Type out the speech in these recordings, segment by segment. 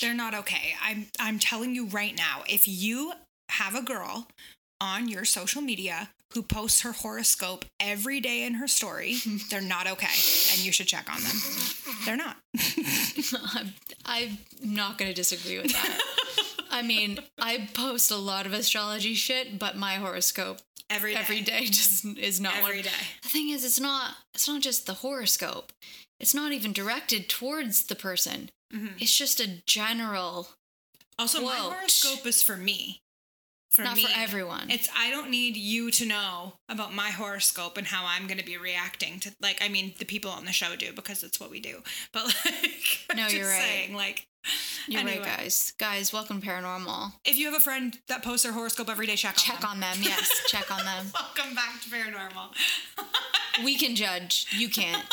They're not okay. I'm I'm telling you right now, if you have a girl on your social media who posts her horoscope every day in her story, they're not okay. And you should check on them. They're not. I'm, I'm not going to disagree with that. I mean, I post a lot of astrology shit, but my horoscope Every day. every day just is not Every one. day. The thing is, it's not. It's not just the horoscope. It's not even directed towards the person. Mm-hmm. It's just a general, Also, my horoscope is for me. For not me. for everyone. It's I don't need you to know about my horoscope and how I'm going to be reacting to like I mean the people on the show do because it's what we do. But like No, you're right. saying like You're anyway, right, guys. Guys, welcome to Paranormal. If you have a friend that posts their horoscope every day, check on Check them. on them. Yes, check on them. Welcome back to Paranormal. We can judge. You can't.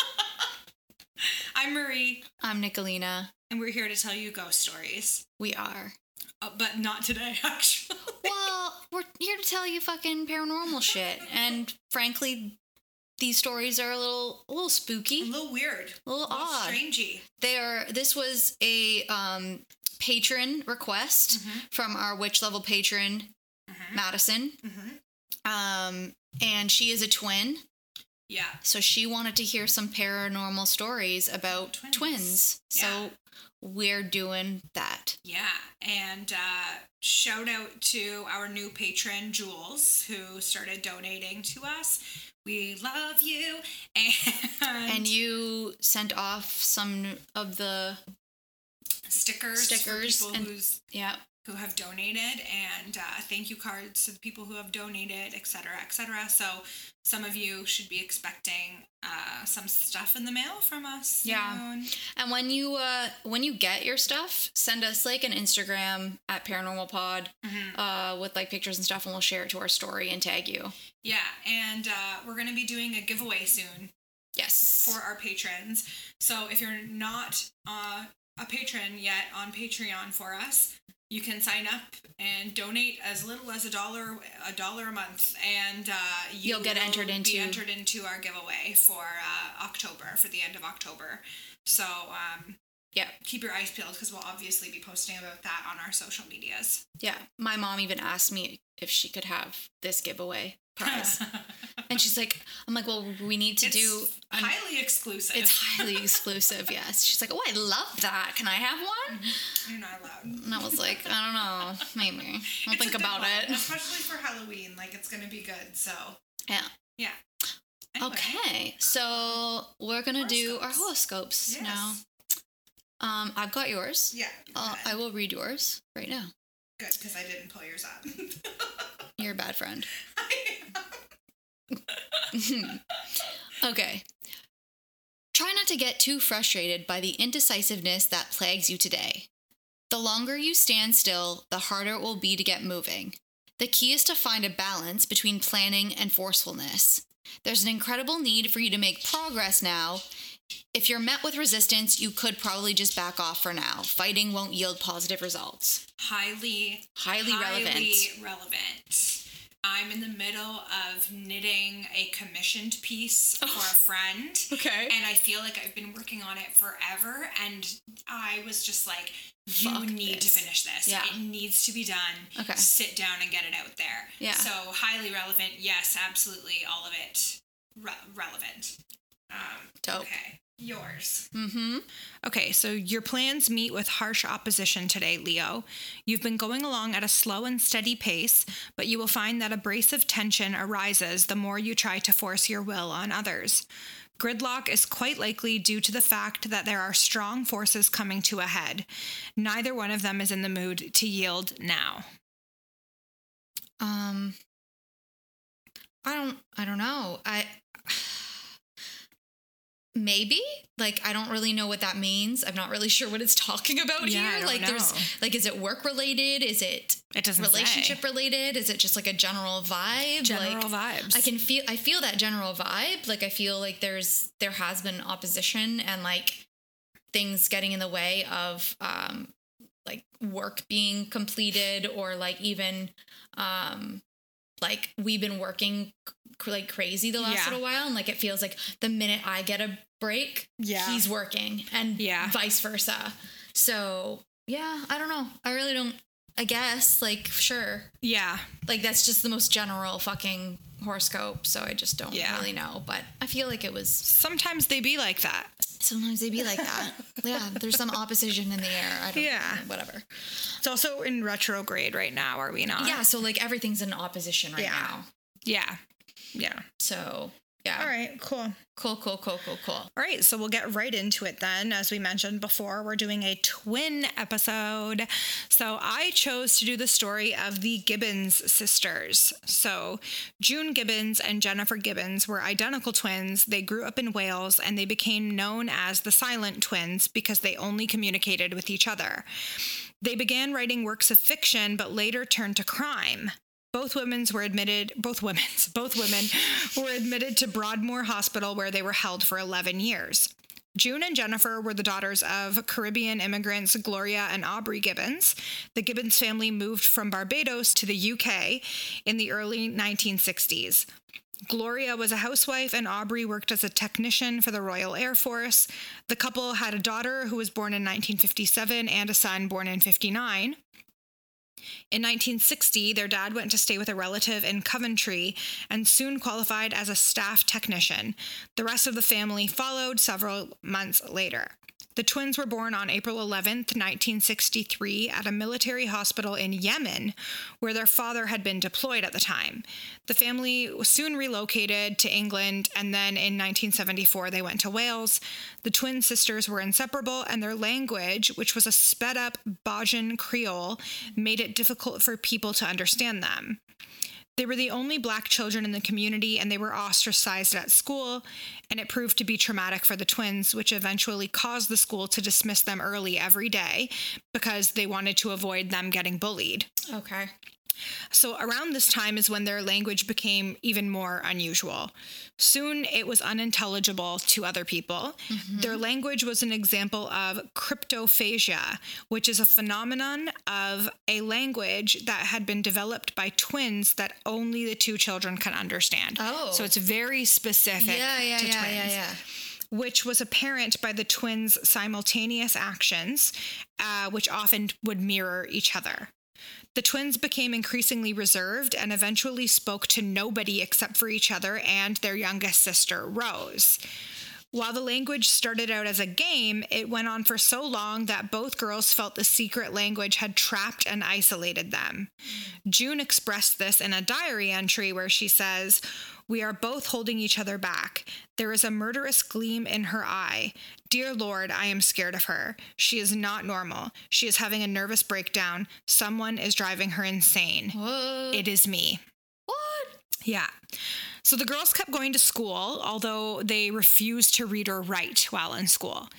I'm Marie, I'm Nicolina. And we're here to tell you ghost stories. We are. Uh, but not today, actually. Well, we're here to tell you fucking paranormal shit. And frankly, these stories are a little a little spooky, a little weird. A little odd. strangey. They are this was a um patron request from our witch level patron Madison. Um and she is a twin. Yeah. So she wanted to hear some paranormal stories about Twins. twins. So we're doing that. Yeah, and uh, shout out to our new patron Jules, who started donating to us. We love you, and And you sent off some of the stickers, Stickers and- yeah. Who have donated, and uh, thank you cards to the people who have donated, etc., etc. So some of you should be expecting uh, some stuff in the mail from us. Yeah. soon. And when you uh when you get your stuff, send us like an Instagram at Paranormal Pod Mm-hmm. uh with like pictures and stuff and we'll share it to our story and tag you. yeah, and uh, we're gonna be doing a giveaway soon. Yes. for our patrons. So if you're not uh, a patron yet on Patreon for us, you can sign up and donate as little as a dollar a dollar a month, and uh, you You'll get will entered be into- entered into our giveaway for uh, October for the end of October. So um, yeah. keep your eyes peeled because we'll obviously be posting about that on our social medias. Yeah. My mom even asked me if she could have this giveaway prize. and she's like I'm like, "Well, we need to it's do highly exclusive. it's highly exclusive." Yes. She's like, "Oh, I love that. Can I have one?" Mm-hmm. You're not allowed. And I was like, "I don't know. Maybe. I'll It's think about one, it." especially for Halloween. Like it's gonna be good. So Yeah. yeah. Anyway, Okay, so we're gonna do our horoscopes Yes. now. Um, I've got yours. Yeah. Uh. I will read yours right now. Good, because I didn't pull yours up. You're a bad friend. Okay. Try not to get too frustrated by the indecisiveness that plagues you today. The longer you stand still, the harder it will be to get moving. The key is to find a balance between planning and forcefulness. There's an incredible need for you to make progress now. If you're met with resistance, you could probably just back off for now. Fighting won't yield positive results. highly, Highly relevant. highly relevant. I'm in the middle of knitting a commissioned piece oh. for a friend. Okay. And I feel like I've been working on it forever. And I was just like, you Fuck need this. to finish this. Yeah. It needs to be done. Okay. Sit down and get it out there. Yeah. So, highly relevant. Yes, absolutely. All of it re- relevant. Um, Dope. Okay. Yours. Mm-hmm. Okay, so your plans meet with harsh opposition today, Leo. You've been going along at a slow and steady pace, but you will find that abrasive tension arises the more you try to force your will on others. Gridlock is quite likely due to the fact that there are strong forces coming to a head. Neither one of them is in the mood to yield now. Um I don't I don't know. I maybe like I don't really know what that means. I'm not really sure what it's talking about Yeah, here. like there's like is it work related? Is it It doesn't relationship say. related? Is it just like a general vibe? General like, vibes. I can feel I feel that general vibe. Like I feel like there's there has been opposition and like things getting in the way of um like work being completed or like even um like we've been working c- like crazy the last Yeah. little while and like it feels like the minute I get a break Yeah. he's working and Yeah. vice versa. So, yeah, I don't know. I really don't I guess like sure Yeah. like that's just the most general fucking horoscope so i just don't Yeah. really know but i feel like it was Sometimes they be like that. Sometimes they be like that yeah there's some opposition in the air i don't Yeah. whatever It's also in retrograde right now, are we not? yeah so like everything's in opposition right Yeah. now Yeah. Yeah. so yeah All right, cool. cool cool cool cool cool All right, so we'll get right into it then. As we mentioned before, we're doing a twin episode. So I chose to do the story of the Gibbons sisters. So June Gibbons and Jennifer Gibbons were identical twins. They grew up in Wales and they became known as the Silent Twins because they only communicated with each other. They began writing works of fiction, but later turned to crime. Both women's were admitted, both women's, both women were admitted to Broadmoor Hospital where they were held for 11 years. June and Jennifer were the daughters of Caribbean immigrants Gloria and Aubrey Gibbons. The Gibbons family moved from Barbados to the UK in the early 1960s. Gloria was a housewife and Aubrey worked as a technician for the Royal Air Force. The couple had a daughter who was born in 1957 and a son born in 59. In 1960, their dad went to stay with a relative in Coventry and soon qualified as a staff technician. The rest of the family followed several months later. The twins were born on April 11th, 1963, at a military hospital in Yemen, where their father had been deployed at the time. The family soon relocated to England, and then in 1974, they went to Wales. The twin sisters were inseparable, and their language, which was a sped up Bajan Creole, made it difficult for people to understand them. They were the only black children in the community and they were ostracized at school, and it proved to be traumatic for the twins, which eventually caused the school to dismiss them early every day because they wanted to avoid them getting bullied. okay So, around this time is when their language became even more unusual. Soon it was unintelligible to other people. Their language was an example of cryptophasia, which is a phenomenon of a language that had been developed by twins that only the two children can understand. Oh. So, it's very specific yeah yeah to yeah twins yeah yeah which was apparent by the twins' simultaneous actions, uh, which often would mirror each other. The twins became increasingly reserved and eventually spoke to nobody except for each other and their youngest sister, Rose. While the language started out as a game, it went on for so long that both girls felt the secret language had trapped and isolated them. June expressed this in a diary entry where she says, We are both holding each other back. There is a murderous gleam in her eye. Dear Lord, I am scared of her. She is not normal. She is having a nervous breakdown. Someone is driving her insane. what It is me. Yeah. So the girls kept going to school, although they refused to read or write while in school.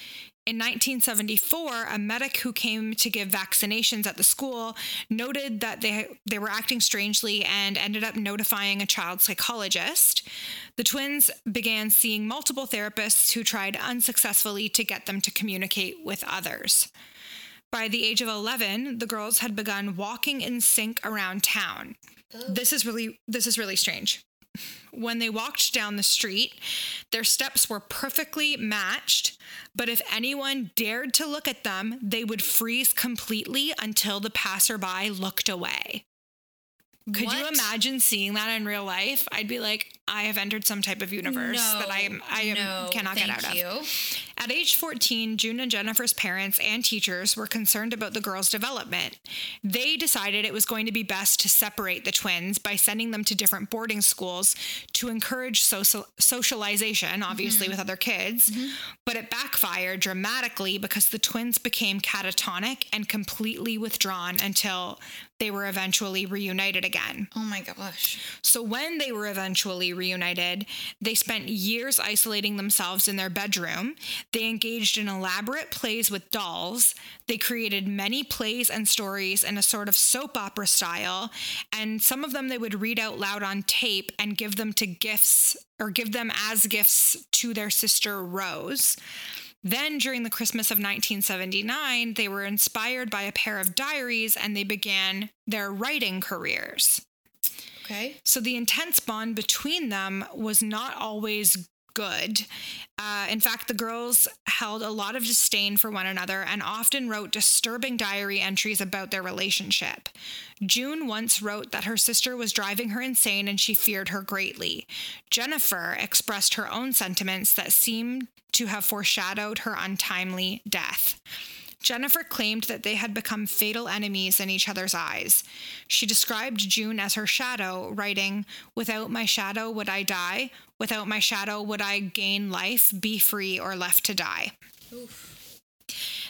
In 1974, a medic who came to give vaccinations at the school noted that they they were acting strangely and ended up notifying a child psychologist. The twins began seeing multiple therapists who tried unsuccessfully to get them to communicate with others. By the age of 11, the girls had begun walking in sync around town. This is really this is really strange. When they walked down the street, their steps were perfectly matched, but if anyone dared to look at them, they would freeze completely until the passerby looked away. Could you imagine seeing that in real life? I'd be like, I have entered some type of universe that I am I am, no, cannot get out of. At age 14, June and Jennifer's parents and teachers were concerned about the girls' development. They decided it was going to be best to separate the twins by sending them to different boarding schools to encourage social- socialization, obviously, mm-hmm. with other kids. Mm-hmm. But it backfired dramatically because the twins became catatonic and completely withdrawn until they were eventually reunited again. Oh my gosh. So when they were eventually reunited, they spent years isolating themselves in their bedroom. They engaged in elaborate plays with dolls. They created many plays and stories in a sort of soap opera style, and some of them they would read out loud on tape and give them to gifts or give them as gifts to their sister Rose. Then, during the Christmas of 1979, they were inspired by a pair of diaries and they began their writing careers. Okay. So the intense bond between them was not always good. Uh, in fact, the girls held a lot of disdain for one another and often wrote disturbing diary entries about their relationship. June once wrote that her sister was driving her insane and she feared her greatly. Jennifer expressed her own sentiments that seemed to have foreshadowed her untimely death. Jennifer claimed that they had become fatal enemies in each other's eyes. She described June as her shadow, writing, Without my shadow would I die. Without my shadow would I gain life, be free, or left to die.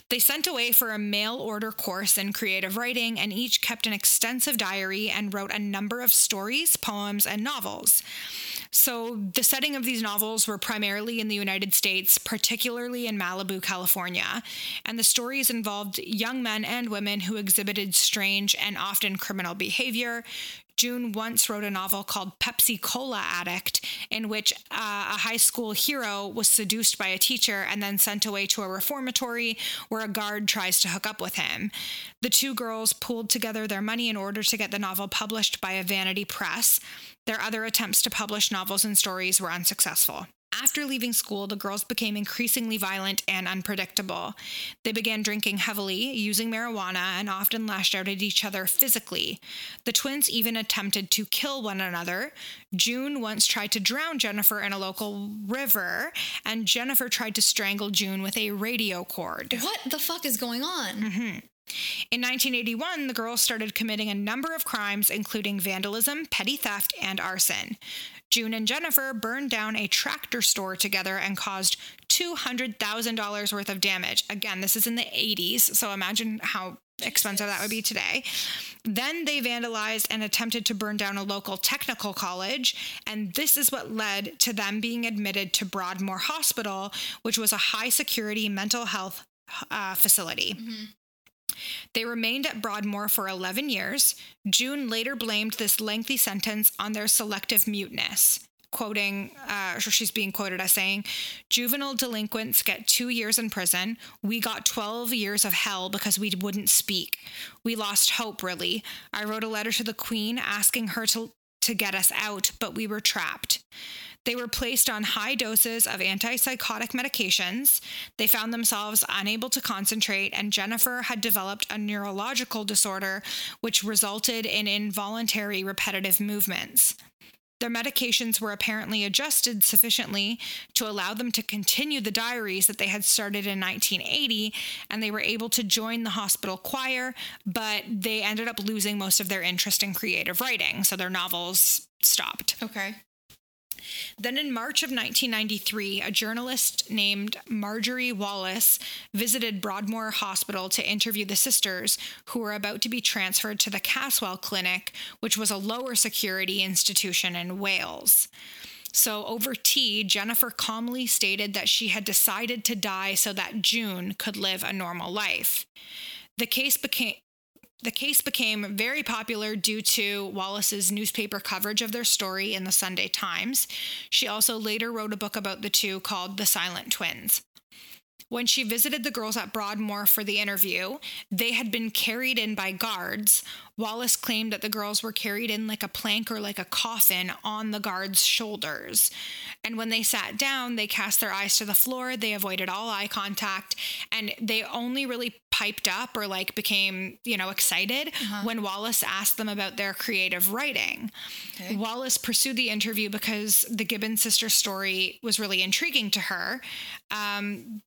They sent away for a mail order course in creative writing and each kept an extensive diary and wrote a number of stories, poems, and novels. So, the setting of these novels were primarily in the United States, particularly in Malibu, California, and the stories involved young men and women who exhibited strange and often criminal behavior. June once wrote a novel called Pepsi Cola Addict, in which uh, a high school hero was seduced by a teacher and then sent away to a reformatory where a guard tries to hook up with him. The two girls pooled together their money in order to get the novel published by a vanity press. Their other attempts to publish novels and stories were unsuccessful. After leaving school, the girls became increasingly violent and unpredictable. They began drinking heavily, using marijuana, and often lashed out at each other physically. The twins even attempted to kill one another. June once tried to drown Jennifer in a local river, and Jennifer tried to strangle June with a radio cord. What the fuck is going on? Mm-hmm. In 1981, the girls started committing a number of crimes, including vandalism, petty theft, and arson. June and Jennifer burned down a tractor store together and caused $200,000 worth of damage. Again, this is in the 80s, so imagine how expensive that would be today. Then they vandalized and attempted to burn down a local technical college, and this is what led to them being admitted to Broadmoor Hospital, which was a high security mental health uh, facility. They remained at Broadmoor for 11 years. June later blamed this lengthy sentence on their selective muteness. Quoting, uh, she's being quoted as saying, Juvenile delinquents get two years in prison. We got 12 years of hell because we wouldn't speak. We lost hope, really. I wrote a letter to the Queen asking her to, to get us out, but we were trapped. They were placed on high doses of antipsychotic medications. They found themselves unable to concentrate, and Jennifer had developed a neurological disorder which resulted in involuntary repetitive movements. Their medications were apparently adjusted sufficiently to allow them to continue the diaries that they had started in 1980, and they were able to join the hospital choir, but they ended up losing most of their interest in creative writing, so their novels stopped. Okay. Then in March of 1993, a journalist named Marjorie Wallace visited Broadmoor Hospital to interview the sisters who were about to be transferred to the Caswell Clinic, which was a lower security institution in Wales. So, over tea, Jennifer calmly stated that she had decided to die so that June could live a normal life. The case became the case became very popular due to Wallace's newspaper coverage of their story in the Sunday Times. She also later wrote a book about the two called The Silent Twins. When she visited the girls at Broadmoor for the interview, they had been carried in by guards. Wallace claimed that the girls were carried in like a plank or like a coffin on the guards' shoulders. And when they sat down, they cast their eyes to the floor, they avoided all eye contact, and they only really piped up or like became, you know, excited when Wallace asked them about their creative writing. Okay. Wallace pursued the interview because the Gibbons sister story was really intriguing to her. Um,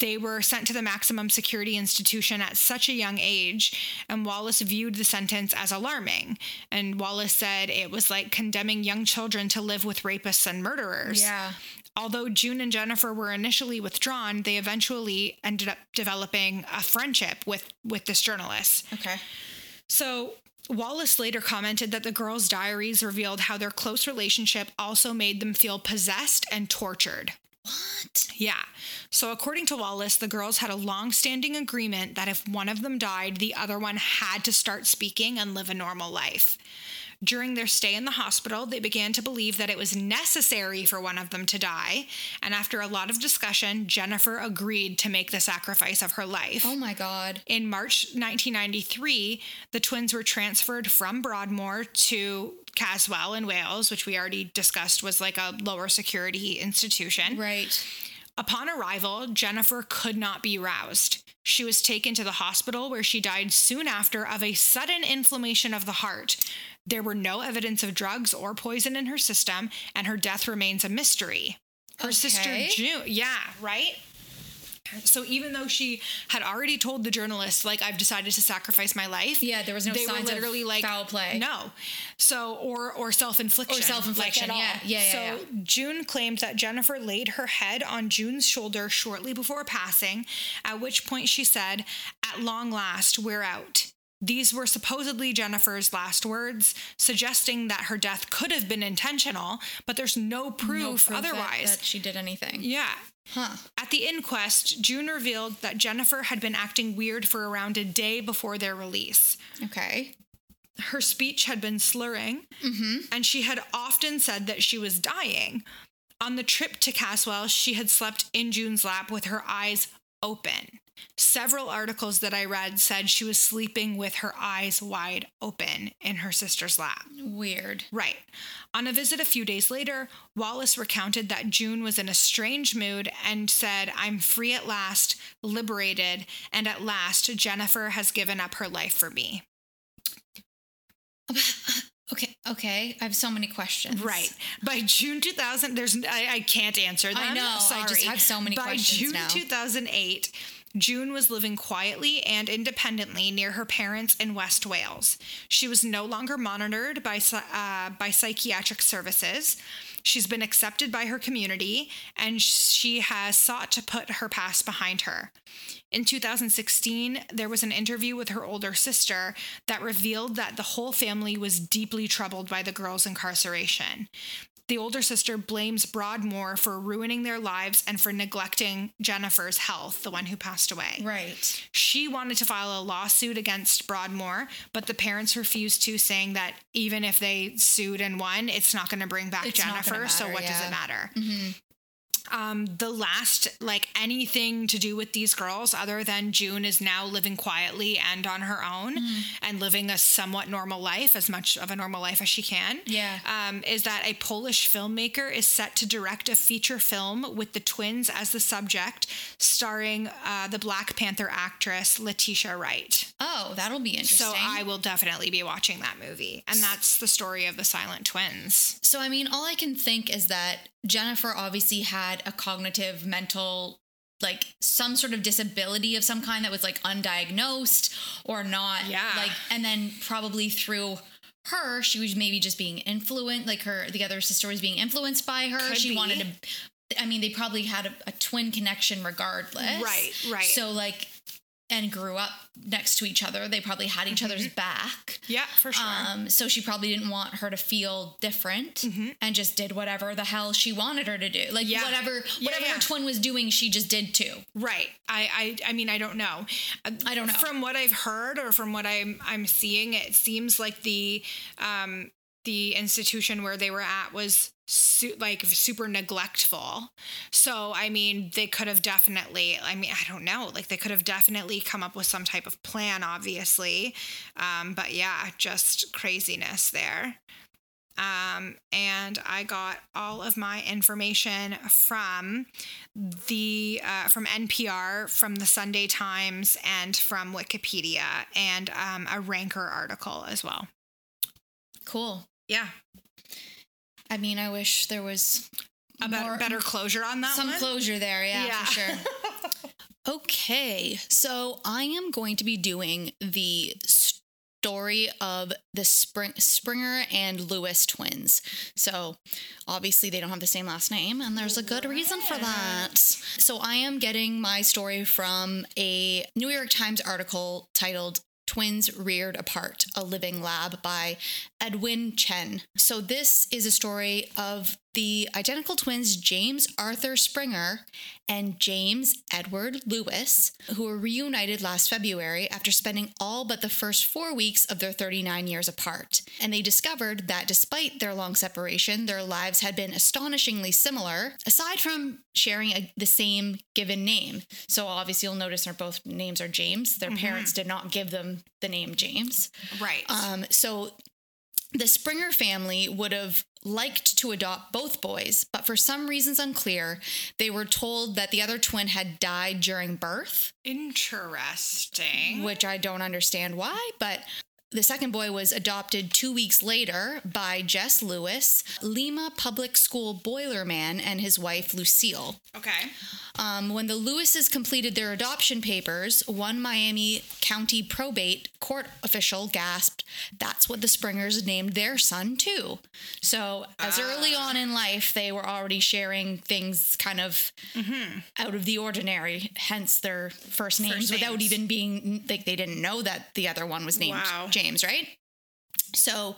they were sent to the maximum security institution at such a young age, and Wallace viewed the sentence as alarming. And Wallace said it was like condemning young children to live with rapists and murderers. Yeah. Although June and Jennifer were initially withdrawn, they eventually ended up developing a friendship with with this journalist. Okay. So Wallace later commented that the girls' diaries revealed how their close relationship also made them feel possessed and tortured. What? Yeah. So, according to Wallace, the girls had a long standing agreement that if one of them died, the other one had to start speaking and live a normal life. During their stay in the hospital, they began to believe that it was necessary for one of them to die. And after a lot of discussion, Jennifer agreed to make the sacrifice of her life. Oh my God. In March 1993, the twins were transferred from Broadmoor to Caswell in Wales, which we already discussed was like a lower security institution. Right. Upon arrival, Jennifer could not be roused. She was taken to the hospital where she died soon after of a sudden inflammation of the heart. There were no evidence of drugs or poison in her system, and her death remains a mystery. Her sister June, yeah, right? So even though she had already told the journalist, like, I've decided to sacrifice my life. Yeah, there was no they signs were of literally like foul play. No. So or or self-infliction. Or self-infliction, like, yeah, yeah, yeah, So yeah. June claimed that Jennifer laid her head on June's shoulder shortly before passing, at which point she said, At long last, we're out. These were supposedly Jennifer's last words, suggesting that her death could have been intentional, but there's no proof, No that- otherwise. that she did anything. yeah. Huh. At the inquest, June revealed that Jennifer had been acting weird for around a day before their release. Okay. Her speech had been slurring, mm-hmm. and she had often said that she was dying. On the trip to Caswell, she had slept in June's lap with her eyes open. Several articles that I read said she was sleeping with her eyes wide open in her sister's lap. Weird. Right. On a visit a few days later, Wallace recounted that June was in a strange mood and said, I'm free at last, liberated, and at last Jennifer has given up her life for me. Okay. Okay. I have so many questions. Right. By June 2000, there's I, I can't answer them. I know, I Sorry. just have so many questions. By questions June now. 2008, June was living quietly and independently near her parents in West Wales. She was no longer monitored by uh, by psychiatric services. She's been accepted by her community and she has sought to put her past behind her. In 2016, there was an interview with her older sister that revealed that the whole family was deeply troubled by the girl's incarceration. The older sister blames Broadmoor for ruining their lives and for neglecting Jennifer's health, the one who passed away. Right. She wanted to file a lawsuit against Broadmoor, but the parents refused to, saying that even if they sued and won, it's not going to bring back It's Jennifer. gonna so matter, what does it matter? Mm-hmm. Um, the last, like anything to do with these girls, other than June is now living quietly and on her own Mm-hmm. and living a somewhat normal life, as much of a normal life as she can. Yeah. Um, is that a Polish filmmaker is set to direct a feature film with the twins as the subject, starring uh, the Black Panther actress Letitia Wright. Oh, that'll be interesting. So I will definitely be watching that movie. And that's the story of the silent twins. So, I mean, all I can think is that Jennifer obviously had a cognitive, mental, like some sort of disability of some kind that was like undiagnosed or not. Yeah. Like, and then probably through her, she was maybe just being influenced, like her, the other sister was being influenced by her. Could she be. wanted to, I mean, they probably had a, a twin connection regardless. Right, right. So, like, and grew up next to each other. They probably had each other's Mm-hmm. back. Yeah, for sure. Um, so she probably didn't want her to feel different and just did whatever the hell she wanted her to do. Like Mm-hmm. Yeah. whatever Yeah, whatever yeah. her twin was doing, she just did too. Right. I, I I mean I don't know. I don't know. From what I've heard or from what I'm I'm seeing, it seems like the um the institution where they were at was su- like super neglectful. So, I mean, they could have definitely, I mean, I don't know, like they could have definitely come up with some type of plan, obviously. Um, but yeah, just craziness there. Um, and I got all of my information from the uh, from NPR, from the Sunday Times, and from Wikipedia, and um, a Ranker article as well. Cool. Yeah, I mean, I wish there was a better, more- better closure on that some one. closure there. Yeah, Yeah. for sure. okay, so I am going to be doing the story of the Spring, Springer and Lewis twins. So obviously they don't have the same last name, and there's a good reason for that. So I am getting my story from a New York Times article titled Twins Reared Apart, a Living Lab by Edwin Chen. So, this is a story of the identical twins James Arthur Springer and James Edward Lewis, who were reunited last February after spending all but the first four weeks of their 39 years apart. And they discovered that despite their long separation, their lives had been astonishingly similar, aside from sharing a, the same given name. So, obviously, you'll notice their both names are James. Their parents did not give them the name James. Right. Um, so the Springer family would have liked to adopt both boys, but for some reasons unclear, they were told that the other twin had died during birth, Interesting. which I don't understand why, but the second boy was adopted two weeks later by Jess Lewis, Lima Public School boilerman, and his wife Lucille. Okay. Um, when the Lewises completed their adoption papers, one Miami County probate court official gasped, That's what the Springers named their son, too. So, as early ah. on in life, they were already sharing things kind of mm-hmm. out of the ordinary, hence their first names, without names. even being like they didn't know that the other one was named Wow. James, right? So,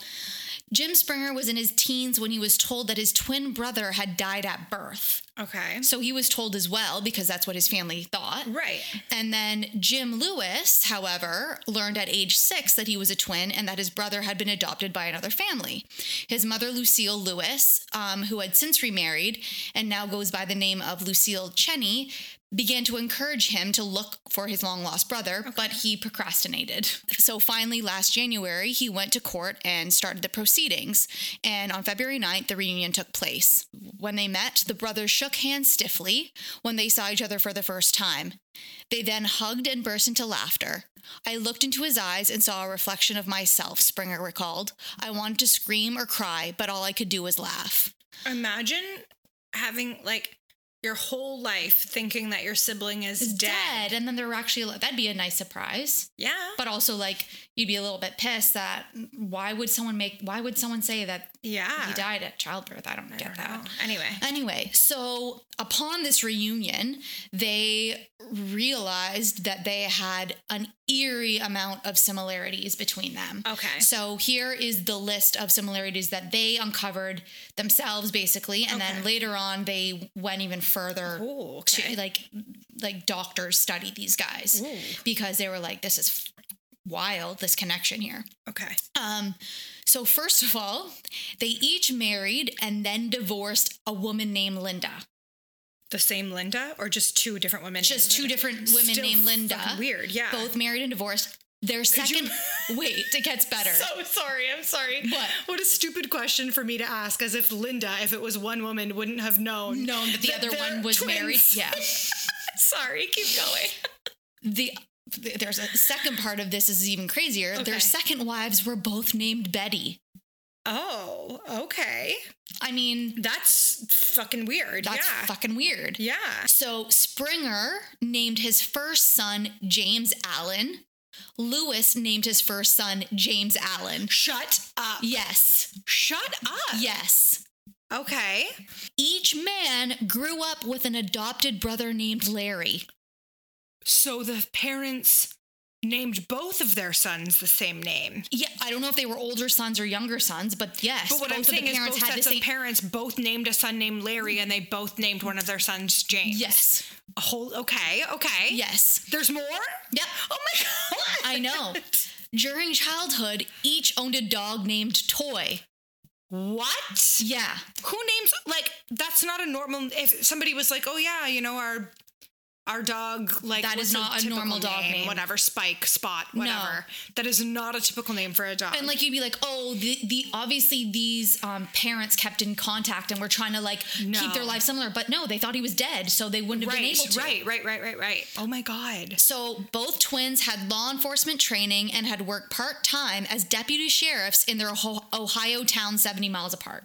Jim Springer was in his teens when he was told that his twin brother had died at birth. Okay. So he was told as well because that's what his family thought. Right. And then Jim Lewis, however, learned at age six that he was a twin and that his brother had been adopted by another family. His mother, Lucille Lewis, um, who had since remarried and now goes by the name of Lucille Cheney, began to encourage him to look for his long lost brother, but he procrastinated. So finally, last January, he went to court and started the proceedings. And on February 9th, the reunion took place. When they met, the brothers shook hands stiffly when they saw each other for the first time. They then hugged and burst into laughter. I looked into his eyes and saw a reflection of myself, Springer recalled. I wanted to scream or cry, but all I could do was laugh. Imagine having like your whole life thinking that your sibling is dead. dead, and then they're actually that'd be a nice surprise. Yeah. But also, like, you'd be a little bit pissed that why would someone make, why would someone say that yeah. he died at childbirth? I don't I get don't that. know. Anyway. Anyway, so upon this reunion, they realized that they had an eerie amount of similarities between them. Okay. So here is the list of similarities that they uncovered themselves basically and then later on they went even further Ooh, okay. to like like doctors studied these guys Ooh. because they were like this is wild this connection here. Okay. Um, so first of all, they each married and then divorced a woman named Linda. The same Linda or just two different women? Just two Linda? different women Still named Linda. Weird. Yeah. Both married and divorced. Their you- second wait, it gets better. So sorry. I'm sorry. What? What a stupid question for me to ask, as if Linda, if it was one woman, wouldn't have known. Known that the other one was twins. married. Yeah. sorry. Keep going. The there's a second part of this is even crazier. Okay. Their second wives were both named Betty. Oh, okay. I mean, That's fucking weird. that's yeah. fucking weird. yeah. So Springer named his first son James Allen. Lewis named his first son James Allen. Shut up. Yes. Shut up. Yes. Okay. Each man grew up with an adopted brother named Larry. So the parents named both of their sons the same name. Yeah, I don't know if they were older sons or younger sons, but yes, But what both I'm of saying the is parents both sets same. of parents both named a son named Larry and they both named one of their sons James. yes, A whole okay, okay. yes, There's more? yep. Oh my god. I know. During childhood, each owned a dog named Toy. What? Yeah. Who names like that's not a normal if somebody was like, "Oh yeah, you know our our dog like that is not a typical normal dog name. whatever spike spot whatever no. that is not a typical name for a dog And like you'd be like, oh, the, the obviously these um, parents kept in contact and were trying to like No. keep their life similar, but no, they thought he was dead, so they wouldn't have been able to. right right right right right oh my god So both twins had law enforcement training and had worked part time as deputy sheriffs in their Ohio town, seventy miles apart.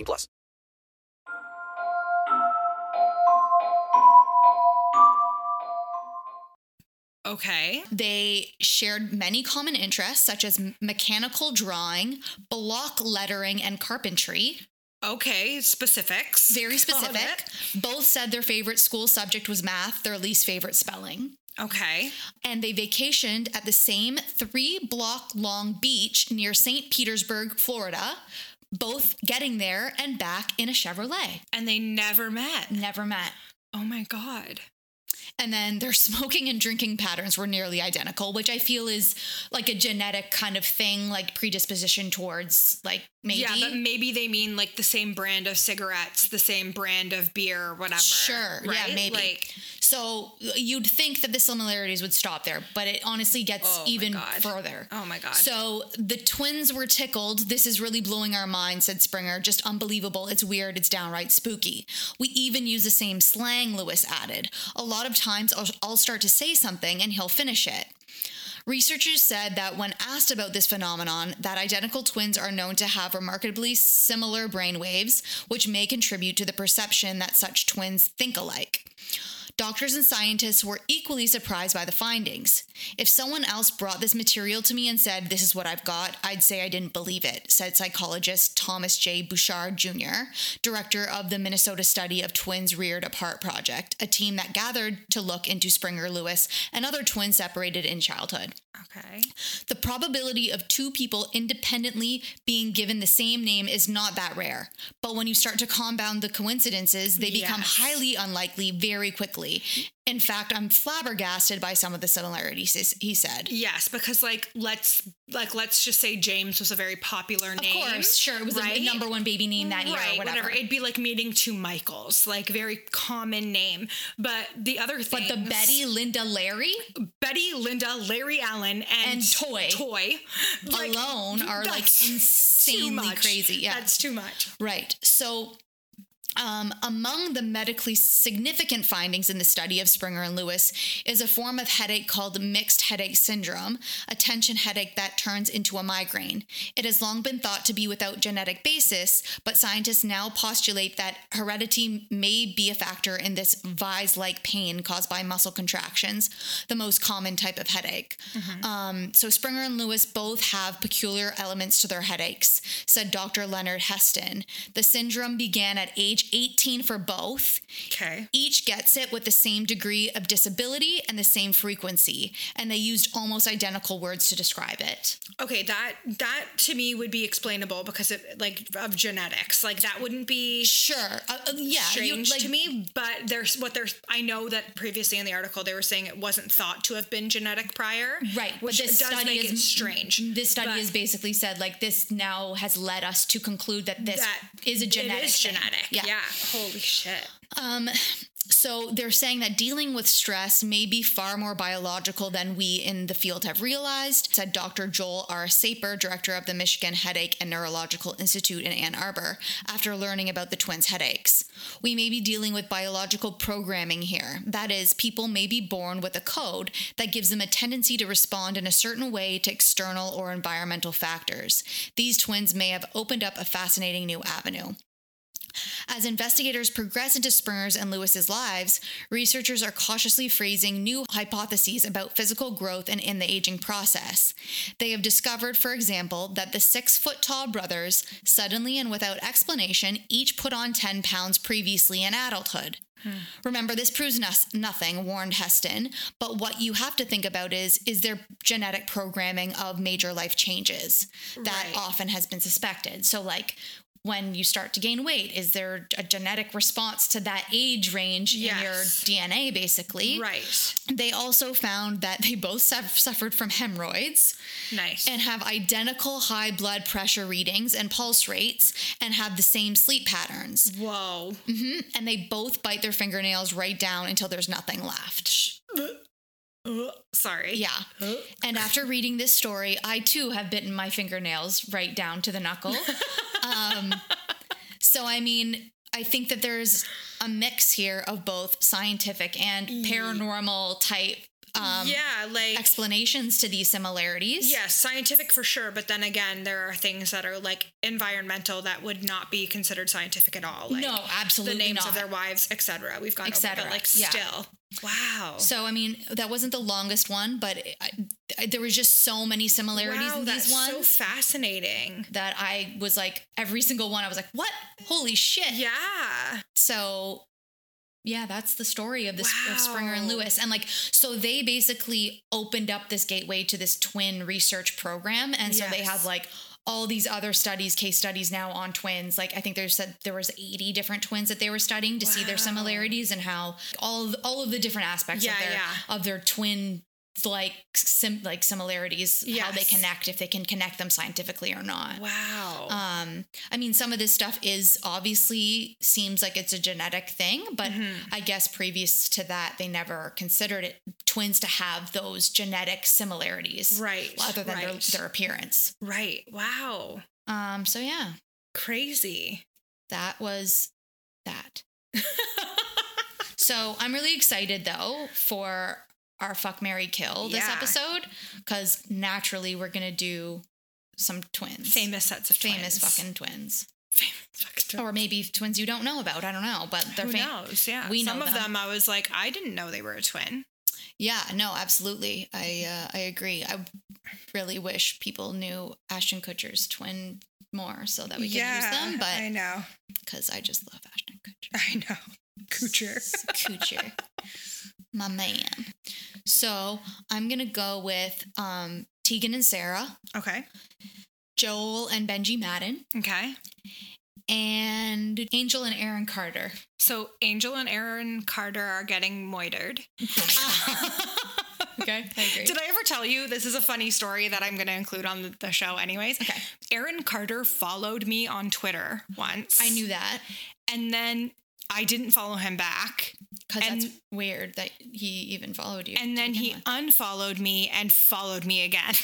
plus. okay They shared many common interests such as mechanical drawing, block lettering, and carpentry. okay specifics Very specific. Both said their favorite school subject was math, their least favorite spelling. okay and they vacationed at the same three block long beach near St. Petersburg, Florida, both getting there and back in a Chevrolet. and they never met Never met. oh my god And then their smoking and drinking patterns were nearly identical, which I feel is like a genetic kind of thing, like predisposition towards like maybe. yeah but maybe they mean like the same brand of cigarettes the same brand of beer whatever Sure. right? Yeah, maybe. like so you'd think that the similarities would stop there, but it honestly gets Oh even God. further. Oh my God. So the twins were tickled. This is really blowing our minds, said Springer. Just unbelievable. It's weird. It's downright spooky. We even use the same slang, Lewis added. A lot of times I'll, I'll start to say something and he'll finish it. Researchers said that when asked about this phenomenon, that identical twins are known to have remarkably similar brain waves, which may contribute to the perception that such twins think alike. Doctors and scientists were equally surprised by the findings. If someone else brought this material to me and said, This is what I've got, I'd say I didn't believe it, said psychologist Thomas J. Bouchard Jr., director of the Minnesota Study of Twins Reared Apart Project, a team that gathered to look into Springer Lewis and other twins separated in childhood. okay The probability of two people independently being given the same name is not that rare. But when you start to compound the coincidences, they become highly unlikely very quickly. In fact, I'm flabbergasted by some of the similarities, he said. Yes, because like let's like let's just say James was a very popular Of name. Of course, sure. It was right? the number one baby name that year right, or whatever. It'd be like meeting two Michaels, like very common name. But the other thing, But the Betty, Linda, Larry Betty, Linda, Larry Allen, and, And Toy. Toy like, alone are like insanely crazy. Yeah. that's too much. Right. So, um, among the medically significant findings in the study of Springer and Lewis is a form of headache called mixed headache syndrome, a tension headache that turns into a migraine. It has long been thought to be without genetic basis, but scientists now postulate that heredity may be a factor in this vise like pain caused by muscle contractions, the most common type of headache. Um, so, Springer and Lewis both have peculiar elements to their headaches, said Dr. Leonard Heston. The syndrome began at age 18 for both. Okay. Each gets it with the same degree of disability and the same frequency, and they used almost identical words to describe it. Okay, that that to me would be explainable because of like of genetics. Like that wouldn't be Sure. Uh, uh, yeah. you- strange like, to me, but there's what there's. I know that previously in the article they were saying it wasn't thought to have been genetic prior, Right, Which but this does study make is it strange. This study has basically said like this now has led us to conclude that this that is a genetic. It is thing. genetic. Yeah. Holy shit. Um, so they're saying that dealing with stress may be far more biological than we in the field have realized, said Dr. Joel R. Saper, director of the Michigan Headache and Neurological Institute in Ann Arbor, after learning about the twins' headaches. We may be dealing with biological programming here. That is, people may be born with a code that gives them a tendency to respond in a certain way to external or environmental factors. These twins may have opened up a fascinating new avenue. As investigators progress into Springer's and Lewis's lives, researchers are cautiously phrasing new hypotheses about physical growth and in the aging process. They have discovered, for example, that the six foot tall brothers, suddenly and without explanation, each put on 10 pounds previously in adulthood. Hmm. Remember, this proves nothing, warned Heston. But what you have to think about is is there genetic programming of major life changes that Right. often has been suspected? So, like when you start to gain weight, is there a genetic response to that age range in your DNA, basically? Right. They also found that they both suf- suffered from hemorrhoids Nice. and have identical high blood pressure readings and pulse rates and have the same sleep patterns. Whoa. Mm-hmm. And they both bite their fingernails right down until there's nothing left. Sorry. Yeah. And after reading this story, I too have bitten my fingernails right down to the knuckle. um, so, I mean, I think that there's a mix here of both scientific and paranormal type um, yeah, like explanations to these similarities. Yes, scientific for sure, but then again, there are things that are like environmental that would not be considered scientific at all. Like No, absolutely The names not. of their wives, etc. We've gone Et over, but like yeah. still, wow. So, I mean, that wasn't the longest one, but I, I, there was just so many similarities wow, in that's these ones so fascinating. that I was like, every single one, I was like, what? Holy shit. Yeah. So yeah, that's the story of this of Springer and Lewis. And like so they basically opened up this gateway to this twin research program. And so they have like all these other studies, case studies now on twins. Like I think there's said there was 80 different twins that they were studying to see their similarities and how all of, all of the different aspects Yeah, of their yeah. of their twin like sim, like similarities, how they connect, if they can connect them scientifically or not. Wow. Um, I mean, some of this stuff is obviously seems like it's a genetic thing, but Mm-hmm. I guess previous to that, they never considered it twins to have those genetic similarities, Right, Other than their, their appearance. right. Wow. Um, so yeah, Crazy. that was that. so I'm really excited though for our fuck Mary kill this Yeah. episode because naturally we're gonna do some twins, Famous sets of famous twins. fucking twins. famous fucking twins. or maybe twins you don't know about. I don't know, but they're famous. Who fam- knows? Yeah. we Some know of them. them I was like, I didn't know they were a twin. Yeah, no, absolutely. I uh, I agree. I really wish people knew Ashton Kutcher's twin more so that we could use them, But I know. because I just love Ashton Kutcher. I know. Kutcher. Kutcher, my man. So I'm gonna go with um, Tegan and Sara, Okay. Joel and Benji Madden, Okay. and Angel and Aaron Carter. So Angel and Aaron Carter are getting moitered. Okay, I agree. Did I ever tell you this is a funny story that I'm going to include on the, the show, anyways? Okay. Aaron Carter followed me on Twitter once. I knew that And then I didn't follow him back. Because that's weird that he even followed you. And then he with. unfollowed me and followed me again.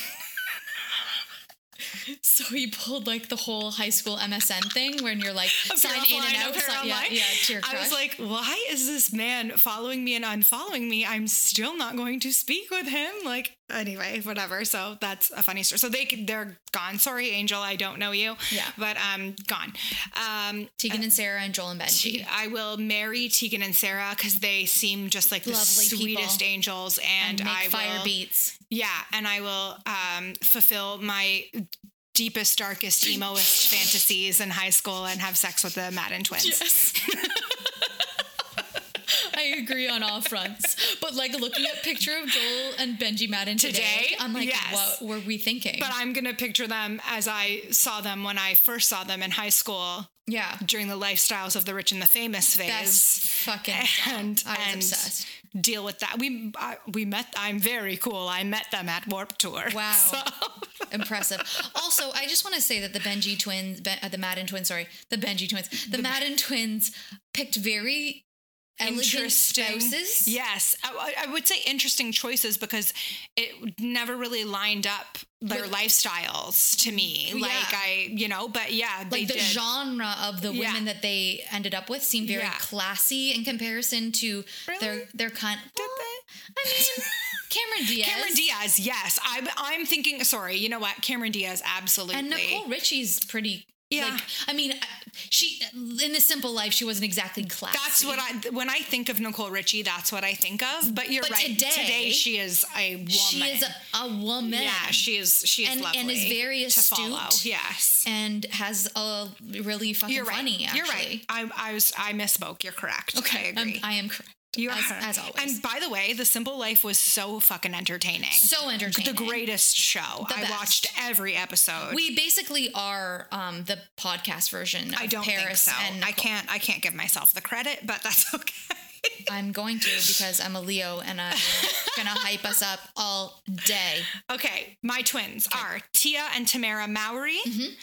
So he pulled like the whole high school MSN thing when you're like sign in and out. sign- yeah, yeah, to your I was like, why is this man following me and unfollowing me? I'm still not going to speak with him. Like, anyway, whatever. So that's a funny story. So they they're gone. Sorry, Angel, I don't know you. Yeah. but um, gone. Um, Tegan and Sara and Joel and Benji. I will marry Tegan and Sara because they seem just like the Lovely people. sweetest angels, and, and make I fire will, beats. Yeah, and I will um, fulfill my deepest, darkest, emoest fantasies in high school and have sex with the Madden twins. I agree on all fronts. But like looking at picture of Joel and Benji Madden today, Today? I'm like, Yes. what were we thinking? But I'm gonna picture them as I saw them when I first saw them in high school yeah. during the lifestyles of the rich and the famous phase. Best fucking and I was and obsessed. deal with that. We uh, we met. I'm very cool. I met them at Warped Tour. Wow. So- Impressive. Also, I just want to say that the Benji twins, Ben- uh, the Madden twins, sorry, the Benji twins, the, Madden twins picked very interesting. spouses. Yes, I, I would say interesting choices because it never really lined up their With- lifestyles to me. Yeah. Like I, you know, but yeah, they like the did. genre of the Yeah. women that they ended up with seemed very Yeah. classy in comparison to their Really? their kind. Did well, they? I mean, Cameron Diaz, Cameron Diaz, yes. I'm I'm thinking. Sorry, you know what? Cameron Diaz, absolutely. and Nicole Richie's pretty Yeah. Like, I mean, she in the simple life, she wasn't exactly classy. That's what I when I think of Nicole Richie, that's what I think of. But you're But right. today- she is a woman. She is a, a woman. Yeah, she is. She is And- lovely and is very to follow. astute. Yes, and has a really fucking you're right. funny. Actually. You're right. I, I was. I misspoke. You're correct. Okay, I I'm- agree. I am correct. You as, are as always. And by the way, The Simple Life was so fucking entertaining. so entertaining. the greatest show. The I best. watched every episode. We basically are um, the podcast version. Of I don't Paris think so. I can't. I can't give myself the credit, but that's okay. I'm going to because I'm a Leo and I'm gonna hype us up all day. Okay, my twins are Tia and Tamara Mowry, Mm-hmm.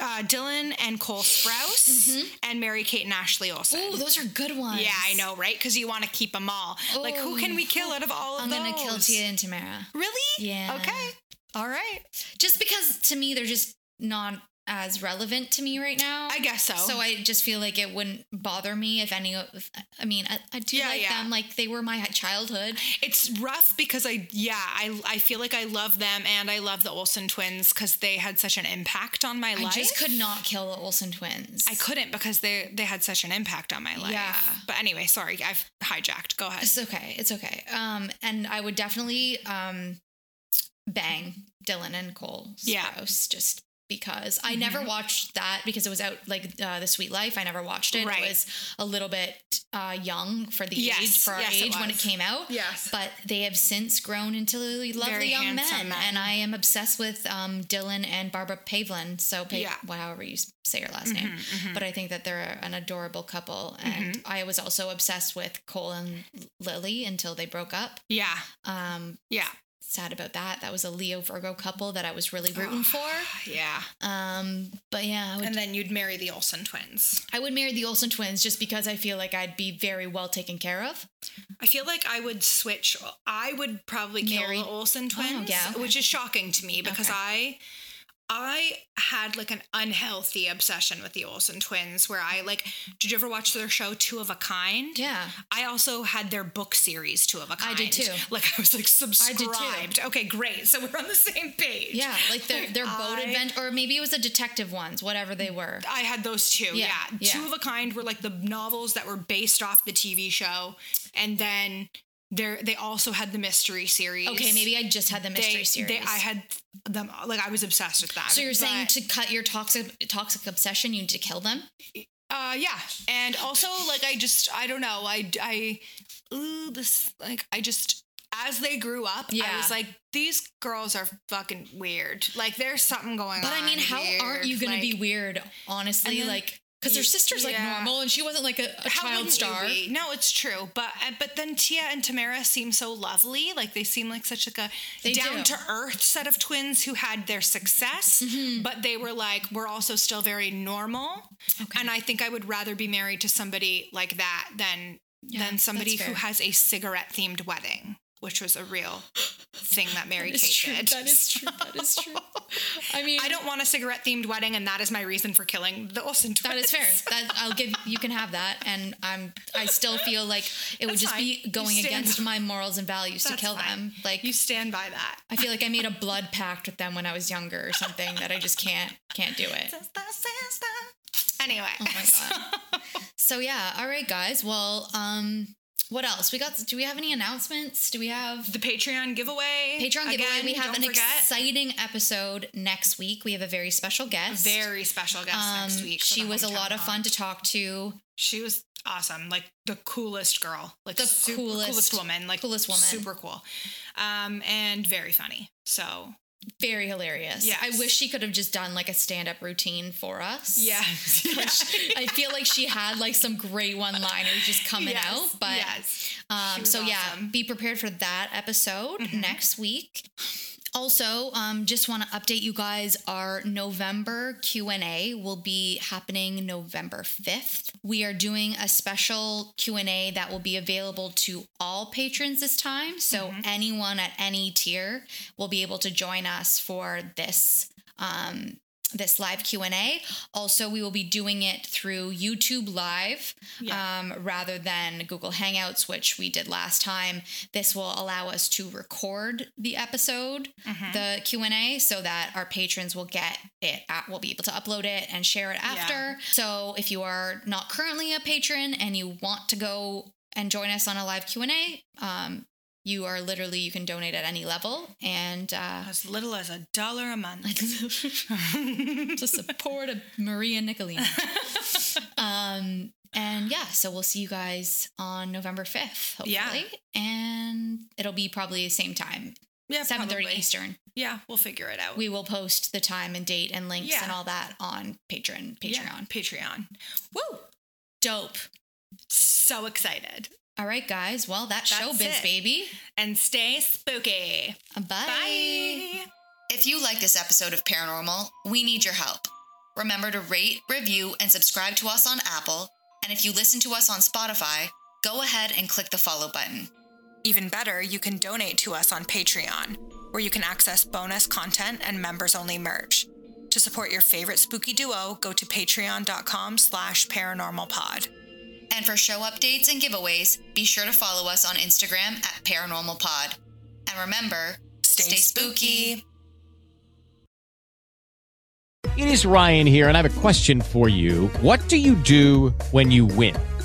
Uh, Dylan and Cole Sprouse, and Mary Kate and Ashley Olsen. Oh, those are good ones. yeah, I know, right? Because you want to keep them all. like, who can we kill out of all of them? I'm those? gonna kill Tia and Tamara. Really? Yeah. Okay. All right. Just because to me they're just not as relevant to me right now. I guess so. So I just feel like it wouldn't bother me if any of. I mean, I, I do Yeah, like yeah. them. Like they were my childhood. It's rough because I, yeah, I, I feel like I love them and I love the Olsen twins because they had such an impact on my I life. I just could not kill the Olsen twins. I couldn't because they they had such an impact on my life. Yeah. But anyway, sorry, I've hijacked. Go ahead. It's okay. It's okay. Um, and I would definitely um bang Dylan and Cole Yeah. Sprouse just because I never watched that because it was out like uh, the Suite Life. I never watched it. Right. It was a little bit uh, young for the Yes. age for our Yes, it age when it came out. Yes. But they have since grown into lovely Very young men, men. and I am obsessed with um, Dylan and Barbara Pavlin. So, pa- Yeah. Mm-hmm, however you say your last name, but I think that they're an adorable couple, and I was also obsessed with Cole and Lily until they broke up. Yeah. Um, Yeah. Sad about that. That was a Leo Virgo couple that I was really rooting for. Yeah. Um, but yeah, would, And then you'd marry the Olsen twins. I would marry the Olsen twins just because I feel like I'd be very well taken care of. I feel like I would switch. I would probably kill Marry- the Olsen twins, yeah, okay. which is shocking to me because Okay. I I had like an unhealthy obsession with the Olsen twins where I like did you ever watch their show Two of a Kind? Yeah. I also had their book series Two of a Kind. I did too. Like I was like did too. subscribed. Okay, great. So we're on the same page. Yeah, like their their boat I- advent, or maybe it was the detective ones, whatever they were. I had those two. Yeah, Yeah, yeah. Two of a kind were like the novels that were based off the TV show, and then there they also had the mystery series. Okay, maybe I just had the mystery they, series. They, I had them like I was obsessed with that. so you're saying to cut your toxic toxic obsession, you need to kill them? uh yeah, and also like I just I don't know I I ooh this like I just. As they grew up, yeah. I was like, these girls are fucking weird. Like, there's something going But on. But I mean, how aren't you going to be weird? Honestly, then- like because her sister's like Yeah. normal, and she wasn't like a, a child star. No, it's true. But uh, but then Tia and Tamara seem so lovely. Like they seem like such like a down to earth set of twins who had their success, Mm-hmm. but they were like we're also still very normal. Okay. And I think I would rather be married to somebody like that than Yeah, than somebody who has a cigarette themed wedding, which was a real thing that Mary That Kate true. did. That is true. That is true. I mean, I don't want a cigarette themed wedding, and that is my reason for killing the Olsen twins. That is fair. That I'll give you can have that, and I'm I still feel like it would just be fine. You going against my morals and values to kill fine. them. Like You stand by that. I feel like I made a blood pact with them when I was younger or something that I just can't can't do it. Anyway. Oh my god. So yeah, all right guys. Well, um what else? We got do we have any announcements? Do we have the Patreon giveaway. Patreon giveaway? Again, We have an forget. exciting episode next week. We have a very special guest. very special guest um, next week. she was a lot of fun to talk to. She was awesome, like the coolest girl, like The super, coolest- coolest woman, like coolest woman. super cool, um, and very funny. So Very hilarious. Yeah. I wish she could have just done like a stand up routine for us. yes, I feel like she had like some great one liners just coming Yes, out. But yes. Um, so yeah, awesome. Mm-hmm. be prepared for that episode next week. Also, um, just want to update you guys. Our November Q and A will be happening November fifth. We are doing a special Q and A that will be available to all patrons this time. So Mm-hmm. anyone at any tier will be able to join us for this um, this live q&a also we will be doing it through youtube live Yeah. um, rather than google hangouts which we did last time this will allow us to record the episode Mm-hmm. the q&a so that our patrons will get it at, will be able to upload it and share it after so if you are not currently a patron and you want to go and join us on a live q&a um, you are literally you can donate at any level and uh, As little as a dollar a month. to support a Maria Nicolina. um, and yeah, so we'll see you guys on November 5th, hopefully. Yeah. And it'll be probably the same time, yeah, 7.30 probably. Eastern. Yeah, we'll figure it out. We will post the time and date and links Yeah. and all that on Patreon. Patreon. Yeah, Patreon. Woo! Dope. So excited. All right, guys. Well, that's, That's showbiz, it. baby. And stay spooky. Bye. Bye. If you like this episode of Paranormal, we need your help. Remember to rate, review, and subscribe to us on Apple. And if you listen to us on Spotify, go ahead and click the follow button. Even better, you can donate to us on Patreon, where you can access bonus content and members-only merch. To support your favorite spooky duo, go to patreon.com slash paranormalpod. And for show updates and giveaways, be sure to follow us on Instagram at Paranormal Pod. And remember, Stay spooky. It is Ryan here, and I have a question for you. What do you do when you win?